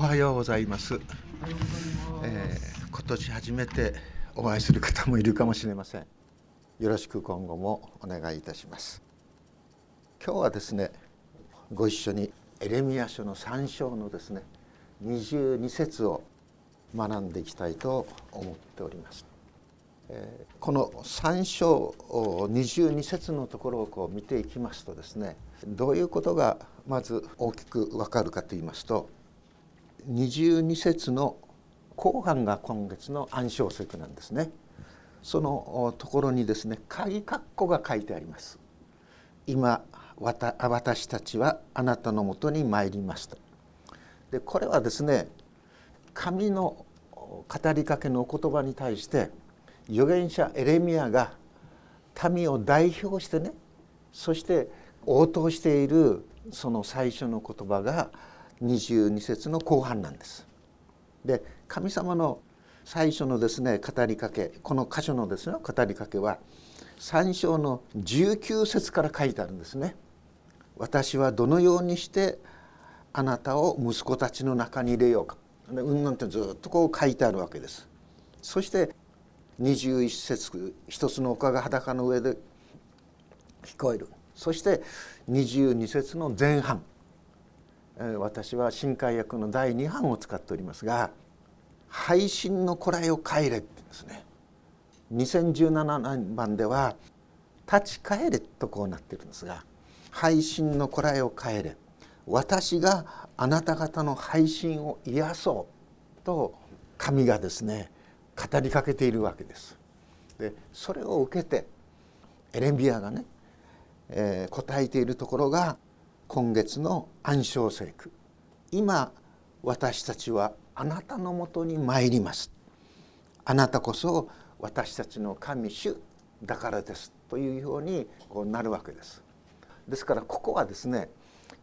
はようございます、えー、今年初めてお会いする方もいるかもしれません。よろしく今後もお願いいたします。今日はですねご一緒にエレミア書の3章のですね22節を学んでいきたいと思っております。えこの3章22節のところをこう見ていきますとですねどういうことがまず大きく分かるかと言いますと22節の後半が今月の暗唱節なんですね。そのところにですね鍵括弧が書いてあります。今私たちはあなたのもとに参りました。でこれはですね神の語りかけの言葉に対して預言者エレミアが民を代表してねそして応答しているその最初の言葉が22節の後半なんです。で神様の最初のですね語りかけこの箇所のですね語りかけは3章の19節から書いてあるんですね。私はどのようにしてあなたを息子たちの中に入れようかうんなんてずっとこう書いてあるわけです。そして21節一つの丘が裸の上で聞こえるそして22節の前半私は新海訳の第2版を使っておりますが「配信のこらえを帰れ」って言うんですね。2017番では「立ち返れ」とこうなってるんですが「配信のこらえを帰れ」私があなた方の配信を癒そうと神がですね語りかけているわけです。でそれを受けてエレンビアがね、えー、答えているところが今月の暗唱聖句。今私たちはあなたのもとに参ります。あなたこそ私たちの神主だからです。というようにこうなるわけです。ですからここはですね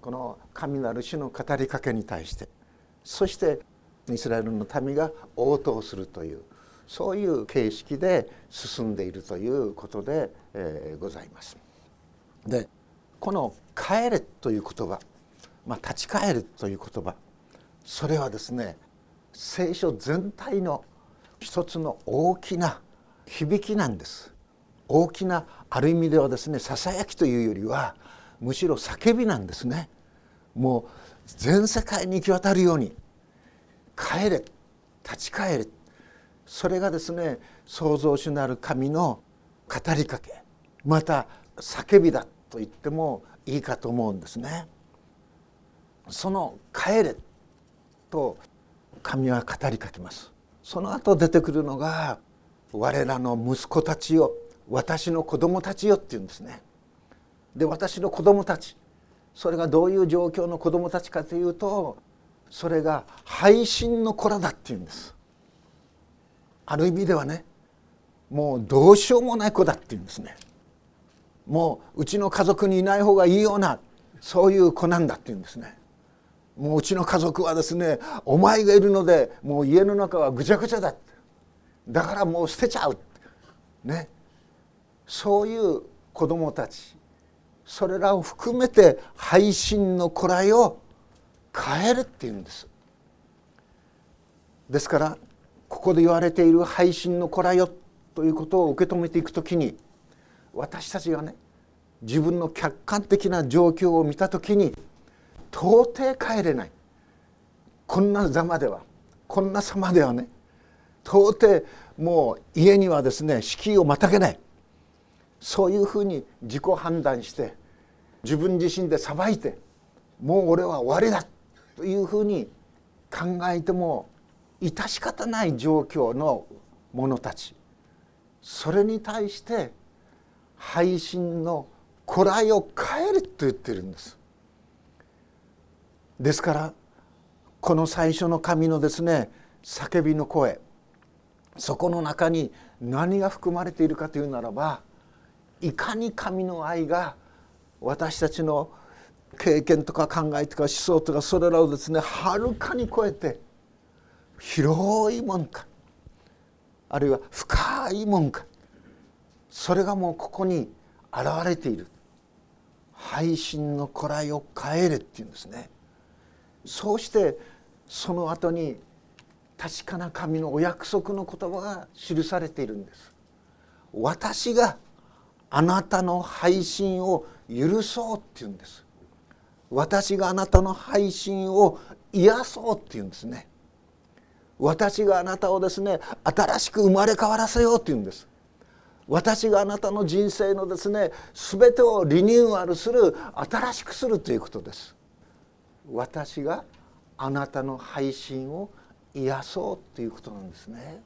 この神なる主の語りかけに対してそしてイスラエルの民が応答するというそういう形式で進んでいるということで、えー、ございます。でこの「帰れ」という言葉、まあ、立ち返るという言葉それはですね聖書全体の一つの大きな響きなんです。大きなある意味ではですねささやきというよりはむしろ叫びなんですね。もう全世界に行き渡るように帰れ立ち返れ。それがですね創造主なる神の語りかけまた叫びだと言ってもいいかと思うんですね。その「帰れ」と神は語りかけます。その後出てくるのが「我らの息子たちよ私の子供たちよ」って言うんですね。で私の子供たちそれがどういう状況の子供たちかというとそれが配信の子らだっていうんです。ある意味ではねもうどうしようもない子だって言うんですねもううちの家族にいない方がいいようなそういう子なんだって言うんですね。もううちの家族はですねお前がいるのでもう家の中はぐちゃぐちゃだだからもう捨てちゃうね。そういう子供たち。それらを含めて配信のこらえを変えるっていうんです。ですからここで言われている配信の子らよということを受け止めていくときに私たちがね自分の客観的な状況を見た時に到底帰れない。こんなざまではこんな様ではね到底もう家にはですね敷居をまたげない。そういうふうに自己判断して自分自身で裁いてもう俺は終わりだ。というふうに考えても致し方ない状況の者たち。それに対して配信のこらえを変えると言ってるんです。ですからこの最初の神のですね叫びの声そこの中に何が含まれているかというならばいかに神の愛が私たちの経験とか考えとか思想とかそれらをですねはるかに超えて広いもんかあるいは深いもんかそれがもうここに現れている。配信のこらいを変えるっていうんですね。そうしてその後に確かな神のお約束の言葉が記されているんです。私があなたの配信を許そうって言うんです。私があなたの配信を癒そうって言うんですね。私があなたをですね新しく生まれ変わらせようって言うんです。私があなたの人生のですね全てをリニューアルする新しくするということです。私があなたの配信を癒そうということなんですね。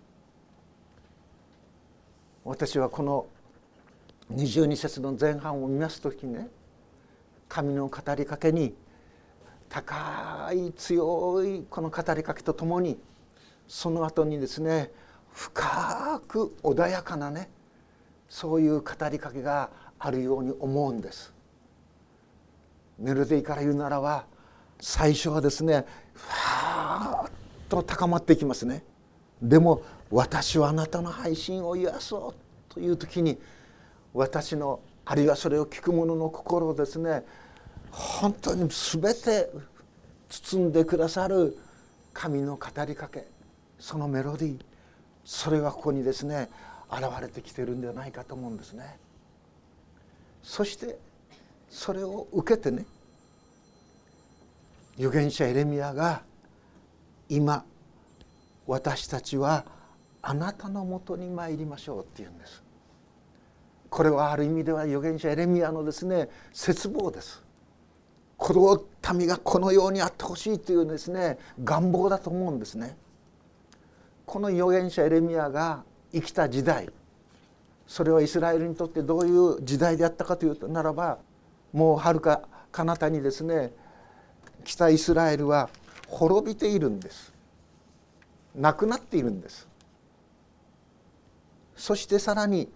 私はこの22節の前半を見ます時ね神の語りかけに高い強いこの語りかけとともにその後にですね深く穏やかなねそういう語りかけがあるように思うんです。メロディーから言うならば最初はですねふわーっと高まっていきますね。でも私はあなたの配信を癒そうという時に私のあるいはそれを聞く者の心をですね本当に全て包んでくださる神の語りかけそのメロディーそれがここにですね現れてきてるんではないかと思うんですね。そしてそれを受けてね預言者エレミアが今私たちはあなたのもとに参りましょうって言うんです。これはある意味では預言者エレミアのですね絶望です。この民がこのようにあってほしいというですね願望だと思うんですね。この預言者エレミアが生きた時代それはイスラエルにとってどういう時代であったかというとならばもうはるか彼方にですね北イスラエルは滅びているんです。なくなっているんです。そしてさらに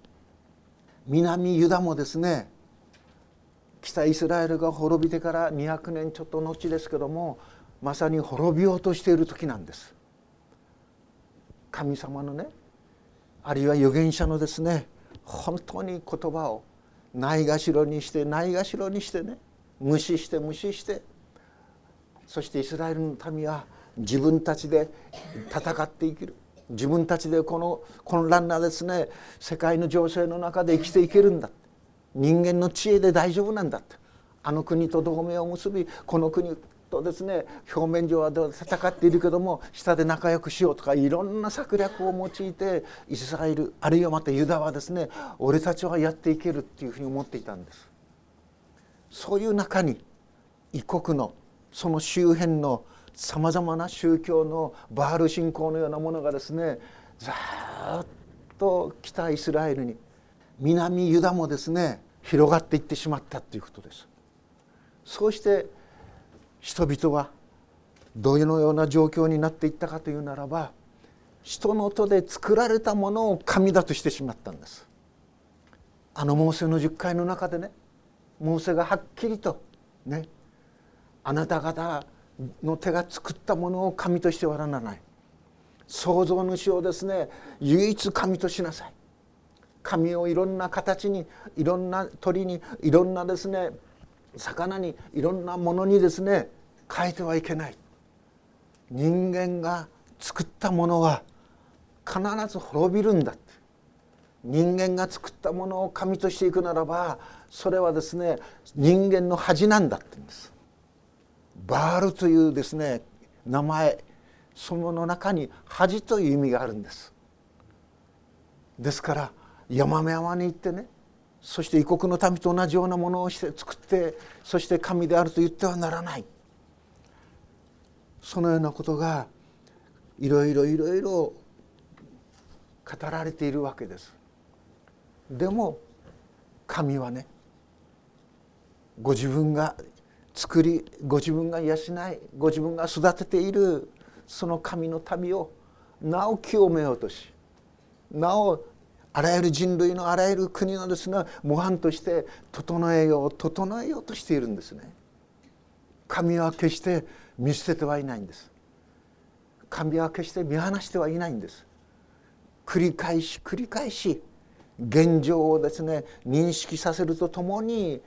南ユダもですね北イスラエルが滅びてから200年ちょっと後ですけどもまさに滅びようとしている時なんです。神様のねあるいは預言者のですね本当に言葉をないがしろにしてないがしろにしてね無視して無視してそしてイスラエルの民は自分たちで戦って生きる。自分たちでこの混乱なですね世界の情勢の中で生きていけるんだ。人間の知恵で大丈夫なんだって。あの国と同盟を結びこの国とですね表面上は戦っているけども下で仲良くしようとかいろんな策略を用いてイスラエルあるいはまたユダはですね俺たちはやっていけるっていうふうに思っていたんですそういう中に異国のその周辺のさまざまな宗教のバール信仰のようなものがですねずっと北イスラエルに南ユダもですね広がっていってしまったということです。そうして人々はどのような状況になっていったかというならば人の手で作られたものを神だとしてしまったんです。あのモーセの10回の中でねモーセがはっきりとねあなた方の手が作ったものを神としてはならない。創造主をですね唯一神としなさい。神をいろんな形にいろんな鳥にいろんなですね魚にいろんなものにですね変えてはいけない。人間が作ったものは必ず滅びるんだって。人間が作ったものを神としていくならばそれはですね人間の恥なんだって言うんです。バールというですね名前そのの中に恥という意味があるんです。ですから山々山に行ってねそして異国の民と同じようなものをして作ってそして神であると言ってはならない。そのようなことがいろいろいろいろ語られているわけですでも神はねご自分が作りご自分が養いご自分が育てているその神の民をなお清めようとしなおあらゆる人類のあらゆる国のですね模範として整えよう整えようとしているんですね。神は決して見捨ててはいないんです。神は決して見放してはいないんです。繰り返し繰り返し現状をですね認識させるとともに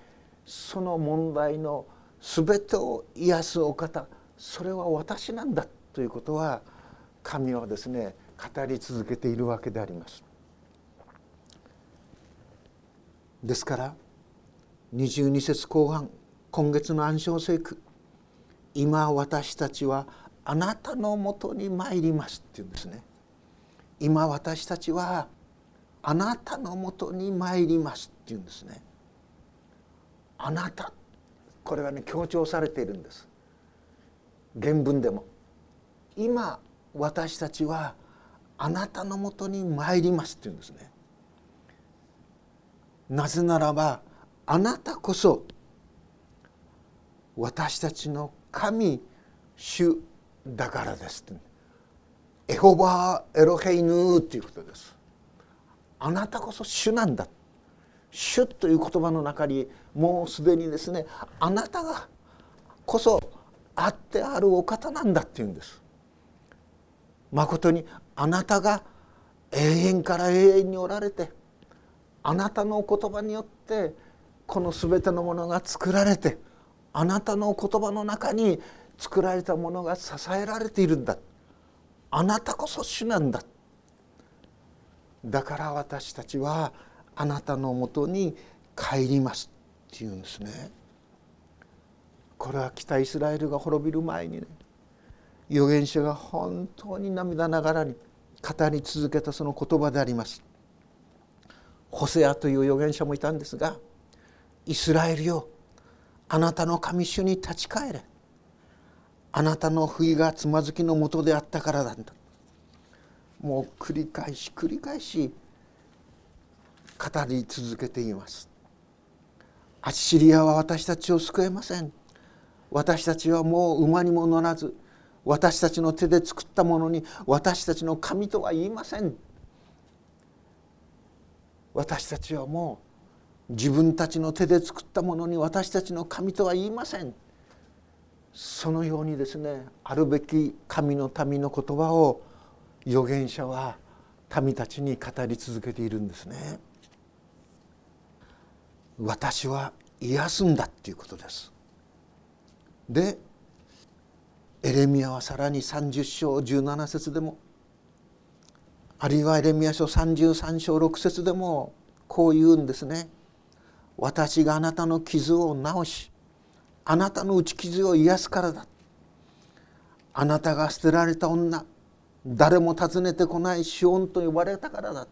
その問題の全てを癒すお方それは私なんだということは神はですね語り続けているわけでありますですから22節後半今月の暗唱聖句今私たちはあなたのもとに参りますっていうんですね。今私たちはあなたのもとに参りますっていうんですね。あなたこれがね強調されているんです。原文でも。今私たちはあなたのもとに参りますっていうんですね。なぜならばあなたこそ私たちの神主だからですエホバエロヘイヌっていうことです。あなたこそ主なんだ。主という言葉の中にもうすでにですねあなたがこそあってあるお方なんだっていうんです。まことにあなたが永遠から永遠におられてあなたのお言葉によってこの全てのものが作られてあなたの言葉の中に作られたものが支えられているんだ。あなたこそ主なんだ。だから私たちはあなたのもとに帰りますっていうんですね。これは北イスラエルが滅びる前にね預言者が本当に涙ながらに語り続けたその言葉であります。ホセアという預言者もいたんですがイスラエルよあなたの神主に立ち返れ。あなたの不意がつまずきのもとであったからなんだ。もう繰り返し繰り返し語り続けています。アッシリアは私たちを救えません。私たちはもう馬にも乗らず私たちの手で作ったものに私たちの神とは言いません。私たちはもう自分たちの手で作ったものに私たちの神とは言いません。そのようにですねあるべき神の民の言葉を預言者は民たちに語り続けているんですね。私は癒すんだっていうことです。でエレミアはさらに30章17節でもあるいはエレミア書33章6節でもこう言うんですね。私があなたの傷を治しあなたの打ち傷を癒すからだ。あなたが捨てられた女誰も訪ねてこないシオンと呼ばれたからだ。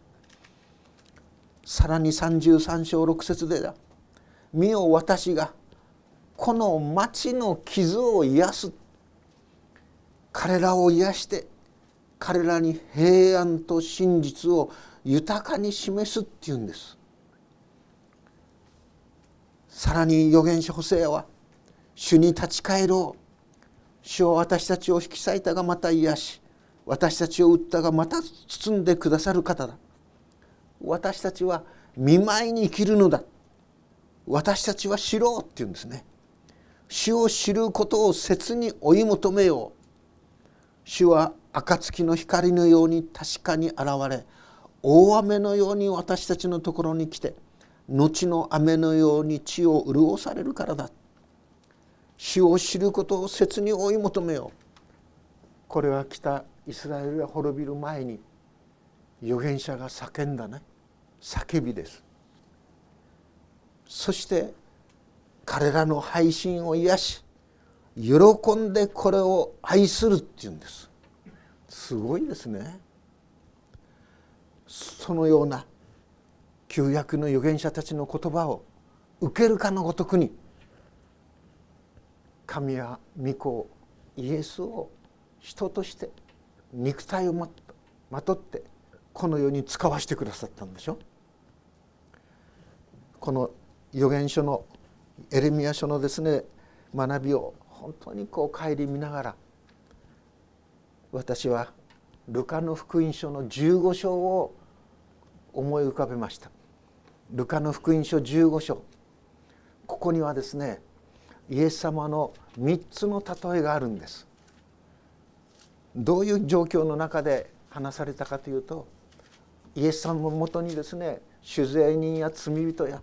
さらに33章6節でだ。見よ私がこの町の傷を癒す。彼らを癒して彼らに平安と真実を豊かに示すっていうんです。さらに預言者補正は主に立ち返ろう。主は私たちを引き裂いたがまた癒し私たちを打ったがまた包んでくださる方だ。私たちは見舞いに生きるのだ。私たちは知ろうって言うんですね。主を知ることを切に追い求めよう。主は暁の光のように確かに現れ大雨のように私たちのところに来て後の雨のように地を潤されるからだ。主を知ることを切に追い求めよう。これは北イスラエルが滅びる前に預言者が叫んだね。叫びです。そして彼らの配信を癒し喜んでこれを愛するっていうんです。すごいですね。そのような旧約の預言者たちの言葉を受けるかのごとくに神は御子イエスを人として肉体をまとってこの世に使わしてくださったんでしょ？この預言書のエレミア書のですね学びを本当にこう顧みながら私はルカの福音書の15章を思い浮かべました。ルカの福音書15章。ここにはですねイエス様の3つの例えがあるんです。どういう状況の中で話されたかというとイエス様のもとにですね酒税人や罪人や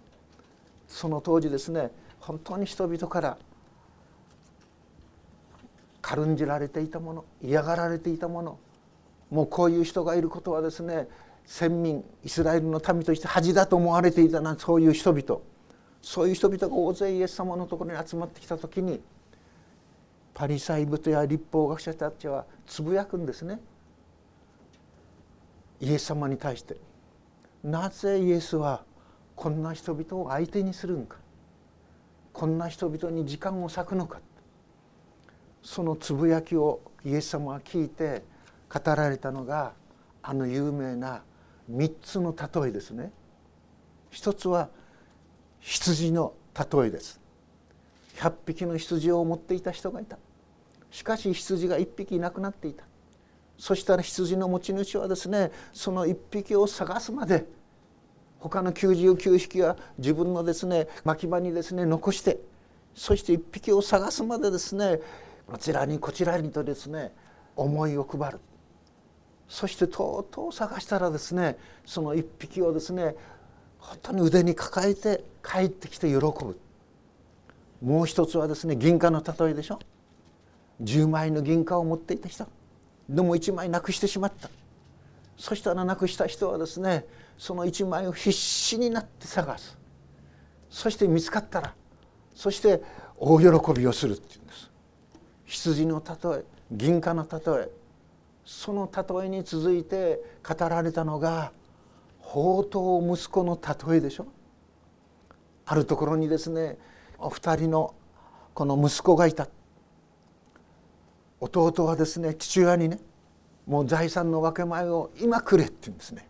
その当時ですね本当に人々から軽んじられていたもの嫌がられていたものもうこういう人がいることはですね先民イスラエルの民として恥だと思われていたなそういう人々。そういう人々が大勢イエス様のところに集まってきた時にパリサイ人や立法学者たちはつぶやくんですね。イエス様に対して。なぜイエスはこんな人々を相手にするんか。こんな人々に時間を割くのか。そのつぶやきをイエス様は聞いて語られたのがあの有名な3つの例えですね。一つは羊の例えです。100匹の羊を持っていた人がいた。しかし羊が1匹いなくなっていた。そしたら羊の持ち主はですねその1匹を探すまで他の99匹は自分のですね巻き場にですね残してそして1匹を探すまでですねこちらにこちらにとですね思いを配るそしてとうとう探したらですねその1匹をですね本当に腕に抱えて帰ってきて喜ぶ。もう一つはですね銀貨の例えでしょ。10枚の銀貨を持っていた人。でも1枚なくしてしまった。そしたらなくした人はですねその一枚を必死になって探す。そして見つかったらそして大喜びをするっていうんです。羊の例え銀貨の例え。その例えに続いて語られたのが宝刀息子の例えでしょ？あるところにですねお二人のこの息子がいた。弟はですね父親にねもう財産の分け前を今くれって言うんですね。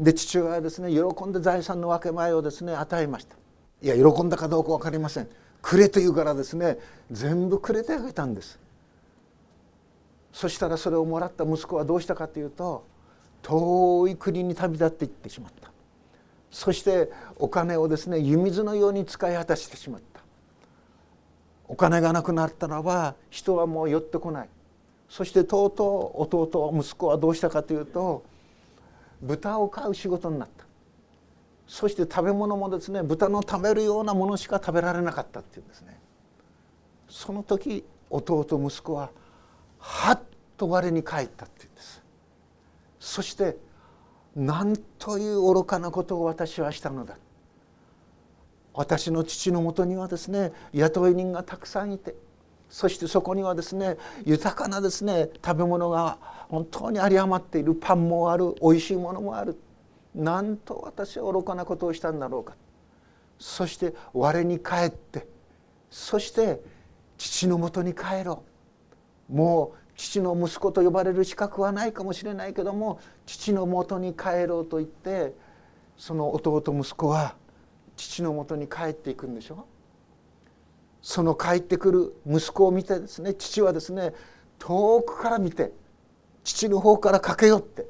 で父親はですね喜んで財産の分け前をですね与えました。いや喜んだかどうか分かりません。くれと言うからですね全部くれてあげたんです。そしたらそれをもらった息子はどうしたかというと遠い国に旅立っていってしまった。そしてお金をですね湯水のように使い果たしてしまった。お金がなくなったらば人はもう寄ってこない。そしてとうとう弟息子はどうしたかというと豚を飼う仕事になった。そして食べ物もですね豚の食べるようなものしか食べられなかったっていうんですね。その時弟息子ははっと我に返ったっていうんです。そしてなんという愚かなことを私はしたのだ。私の父のもとにはですね雇い人がたくさんいてそしてそこにはですね豊かなですね食べ物が本当に有り余っているパンもあるおいしいものもある。なんと私は愚かなことをしたんだろうか。そして我に帰ってそして父のもとに帰ろう。もう父の息子と呼ばれる資格はないかもしれないけども父のもとに帰ろうと言ってその弟息子は父のもとに帰っていくんでしょ？その帰ってくる息子を見てですね父はですね遠くから見て父の方から駆け寄って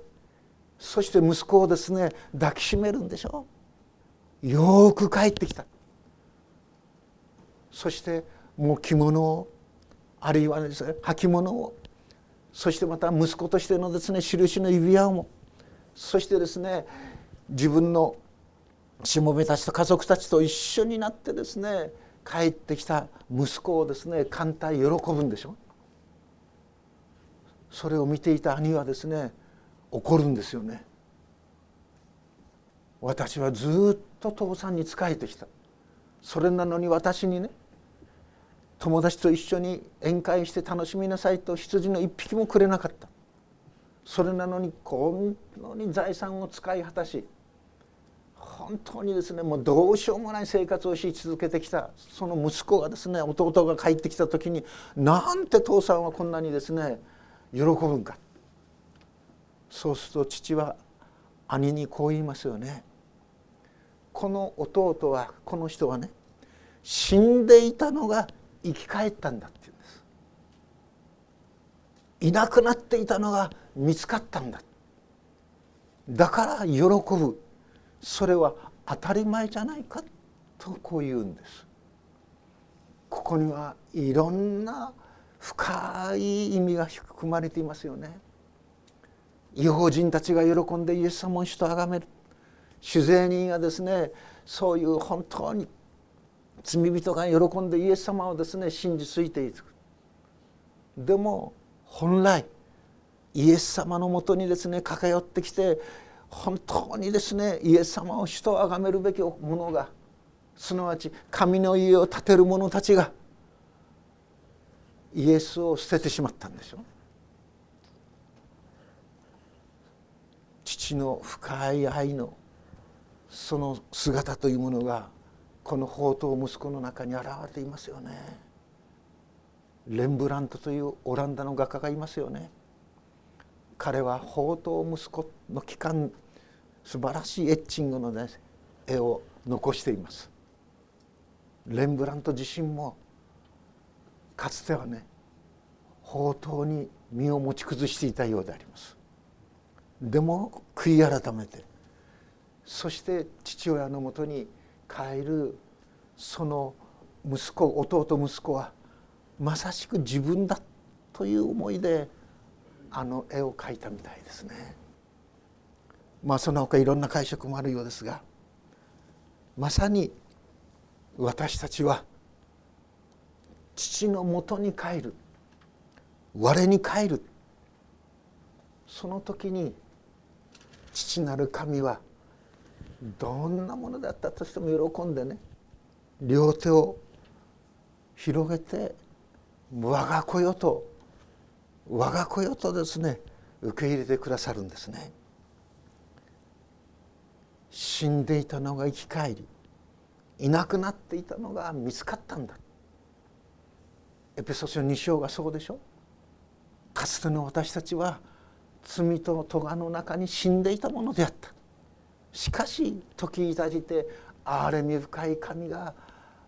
そして息子をですね抱きしめるんでしょ？うよく帰ってきた。そしてもう着物をあるいはね履物を。そしてまた息子としてのですね印の指輪もそしてですね自分のしもべたちと家族たちと一緒になってですね帰ってきた息子をですね簡単喜ぶんでしょ。それを見ていた兄はですね怒るんですよね。私はずっと父さんに仕えてきた。それなのに私にね友達と一緒に宴会して楽しみなさいと羊の一匹もくれなかった。それなのにこんなに財産を使い果たし本当にですねもうどうしようもない生活をし続けてきた。その息子がですね弟が帰ってきた時になんて父さんはこんなにですね喜ぶんか。そうすると父は兄にこう言いますよね。この弟はこの人はね死んでいたのが生き返ったんだって言うんです。いなくなっていたのが見つかったんだだから喜ぶ。それは当たり前じゃないかとこう言うんです。ここにはいろんな深い意味が含まれていますよね。違法人たちが喜んでイエス様を主と崇める。酒税人がですねそういう本当に罪人が喜んでイエス様をですね信じついていく。でも本来イエス様のもとにですね駆け寄ってきて本当にですねイエス様を主と崇めるべきものがすなわち神の家を建てる者たちがイエスを捨ててしまったんでしょう。父の深い愛のその姿というものがこの宝刀息子の中に現れていますよね。レンブラントというオランダの画家がいますよね。彼は宝刀息子の期間素晴らしいエッチングの、ね、絵を残しています。レンブラント自身もかつてはね宝刀に身を持ち崩していたようであります。でも悔い改めてそして父親のもとに帰るその息子弟息子はまさしく自分だという思いであの絵を描いたみたいですね。まあその他いろんな解釈もあるようですがまさに私たちは父のもとに帰る我に帰るその時に父なる神はどんなものだったとしても喜んでね両手を広げて我が子よと我が子よとですね受け入れてくださるんですね。死んでいたのが生き返りいなくなっていたのが見つかったんだ。エペソ書2章がそうでしょ。かつての私たちは罪と咎の中に死んでいたものであった。しかし時いたじて憐れみ深い神が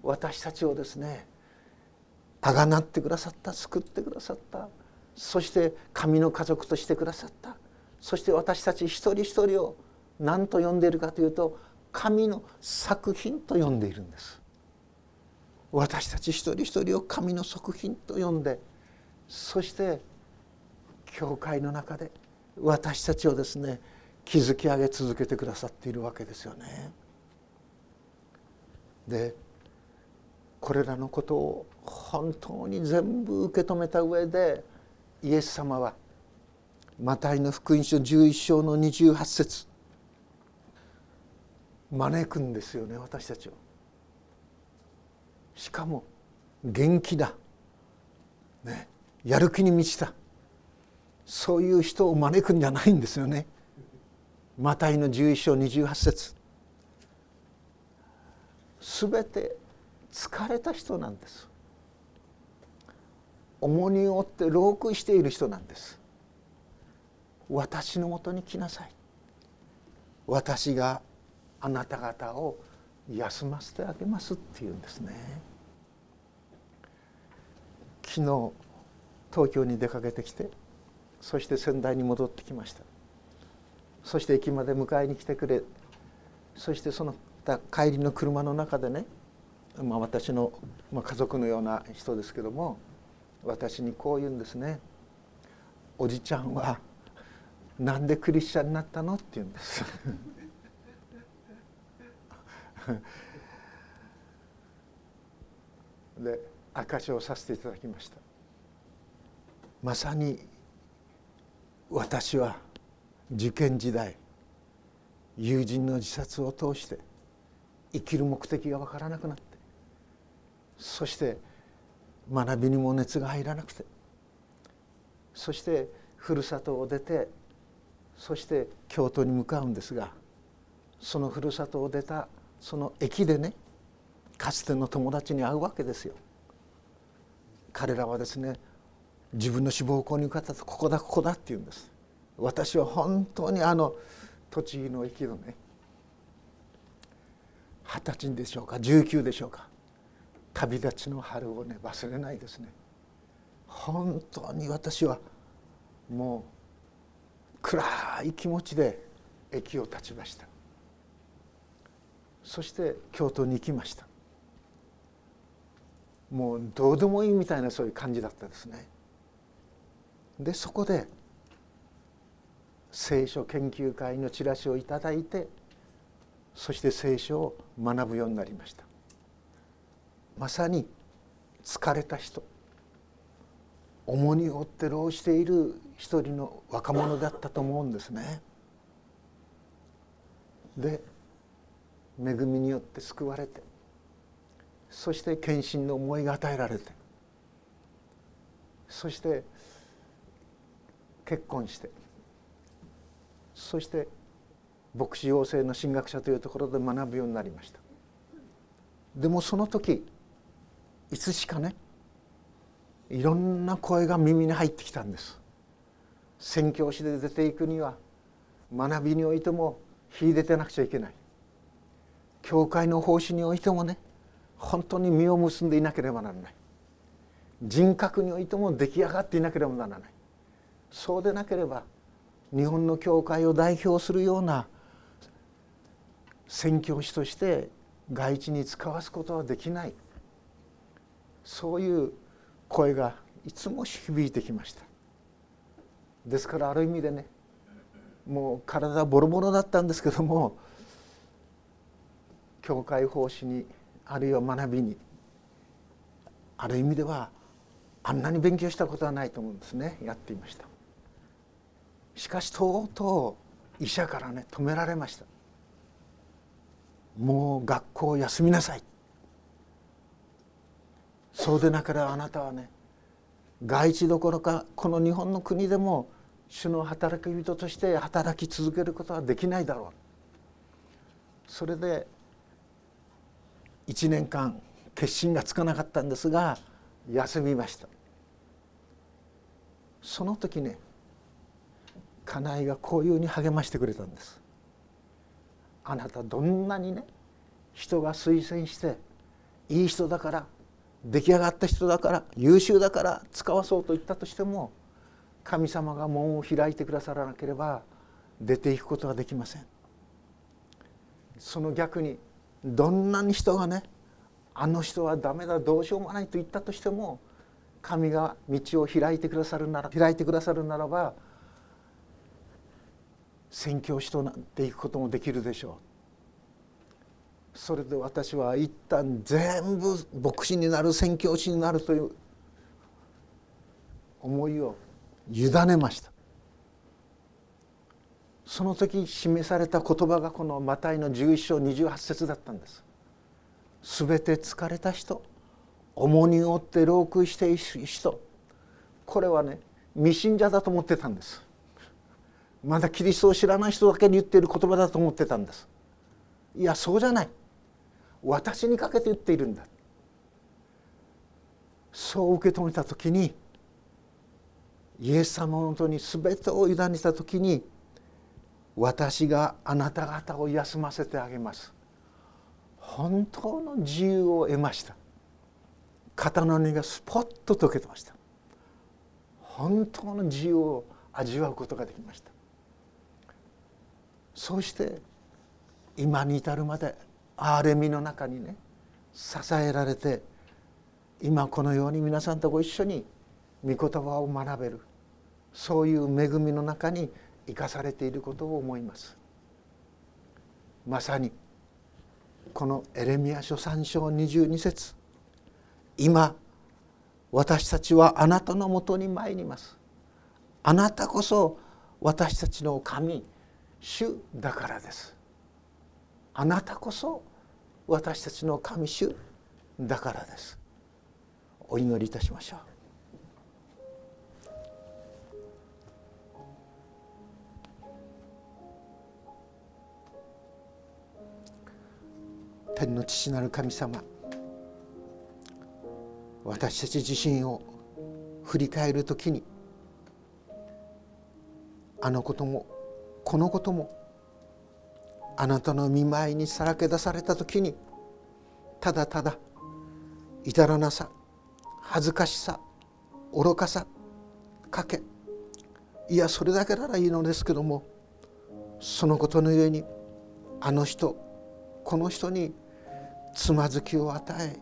私たちをですねあがなってくださった救ってくださった。そして神の家族としてくださった。そして私たち一人一人を何と呼んでいるかというと神の作品と呼んでいるんです。私たち一人一人を神の作品と呼んでそして教会の中で私たちをですね築き上げ続けてくださっているわけですよね。でこれらのことを本当に全部受け止めた上でイエス様はマタイの福音書11章の28節招くんですよね私たちを。しかも元気だ、ね、やる気に満ちたそういう人を招くんじゃないんですよね。マタイの11章28節。すべて疲れた人なんです。重荷を負って老苦している人なんです。私のもとに来なさい。私があなた方を休ませてあげますっていうんですね。昨日東京に出かけてきてそして仙台に戻ってきました。そして駅まで迎えに来てくれそしてその帰りの車の中でね、まあ、私の、まあ、家族のような人ですけども私にこう言うんですね「おじちゃんはなんでクリスチャンになったの?」って言うんです。で証しをさせていただきました。まさに私は受験時代友人の自殺を通して生きる目的が分からなくなってそして学びにも熱が入らなくてそしてふるさとを出てそして京都に向かうんですがそのふるさとを出たその駅でねかつての友達に会うわけですよ。彼らはですね自分の志望校に受かったとここだここだって言うんです。私は本当にあの栃木の駅のね二十歳でしょうか19でしょうか旅立ちの春をね忘れないですね。本当に私はもう暗い気持ちで駅を立ちました。そして京都に行きました。もうどうでもいいみたいなそういう感じだったですね。でそこで聖書研究会のチラシを頂いてそして聖書を学ぶようになりましたまさに疲れた人重荷を負って労している一人の若者だったと思うんですね。で恵みによって救われてそして献身の思いが与えられてそして結婚してそして牧師養成の神学者というところで学ぶようになりました。でもその時いつしかねいろんな声が耳に入ってきたんです。宣教師で出ていくには学びにおいても秀でてなくちゃいけない。教会の奉仕においてもね本当に実を結んでいなければならない。人格においても出来上がっていなければならない。そうでなければ日本の教会を代表するような宣教師として外地に使わすことはできない。そういう声がいつも響いてきました。ですからある意味でねもう体ボロボロだったんですけども教会奉仕にあるいは学びにある意味ではあんなに勉強したことはないと思うんですね。やっていました。しかしとうとう医者からね止められました。もう学校休みなさい。そうでなければあなたはね外地どころかこの日本の国でも主の働き人として働き続けることはできないだろう。それで1年間決心がつかなかったんですが休みました。その時ね家内がこういうふうに励ましてくれたんです。あなたどんなにね人が推薦していい人だから出来上がった人だから優秀だから使わそうと言ったとしても神様が門を開いてくださらなければ出ていくことはできません。その逆にどんなに人がねあの人はダメだどうしようもないと言ったとしても神が道を開いてくださるなら開いてくださるならば宣教師となっていくこともできるでしょう。それで私は一旦全部牧師になる宣教師になるという思いを委ねました。その時示された言葉がこのマタイの11章28節だったんです。すべて疲れた人重荷を負って老苦している人。これはね未信者だと思ってたんです。まだキリストを知らない人だけに言っている言葉だと思ってたんです。いやそうじゃない。私にかけて言っているんだ。そう受け止めた時にイエス様のもとに全てを委ねた時に私があなた方を休ませてあげます。本当の自由を得ました。肩の荷がスポッと解けてました。本当の自由を味わうことができました。そして今に至るまで憐れみの中にね支えられて今このように皆さんとご一緒に御言葉を学べるそういう恵みの中に生かされていることを思います。まさにこのエレミア書3章22節今私たちはあなたのもとに参ります。あなたこそ私たちの神主だからです。あなたこそ私たちの神主だからです。お祈りいたしましょう。天の父なる神様私たち自身を振り返る時にあのこともこのこともあなたの見舞いにさらけ出された時にただただ至らなさ恥ずかしさ愚かさかけいやそれだけならいいのですけどもそのことのゆえにあの人この人につまずきを与え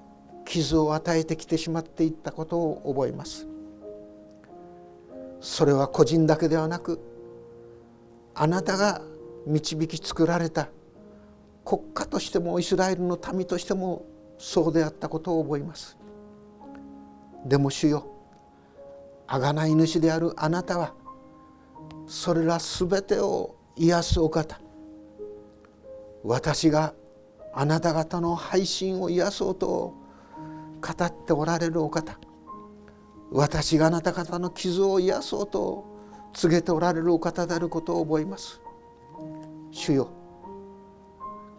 傷を与えてきてしまっていったことを覚えます。それは個人だけではなくあなたが導き作られた国家としてもイスラエルの民としてもそうであったことを覚えます。でも主よ贖い主であるあなたはそれらすべてを癒すお方。私があなた方の配信を癒そうと語っておられるお方。私があなた方の傷を癒そうと告げておられるお方であることを覚えます。主よ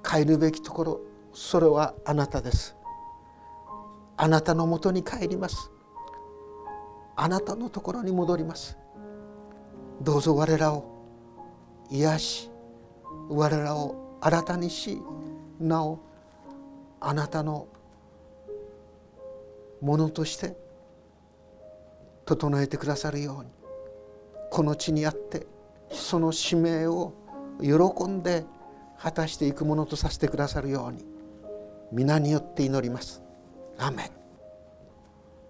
帰るべきところそれはあなたです。あなたのもとに帰ります。あなたのところに戻ります。どうぞ我らを癒し我らを新たにしなおあなたのものとして整えてくださるように。この地にあってその使命を喜んで果たしていくものとさせてくださるように皆によって祈ります。アメン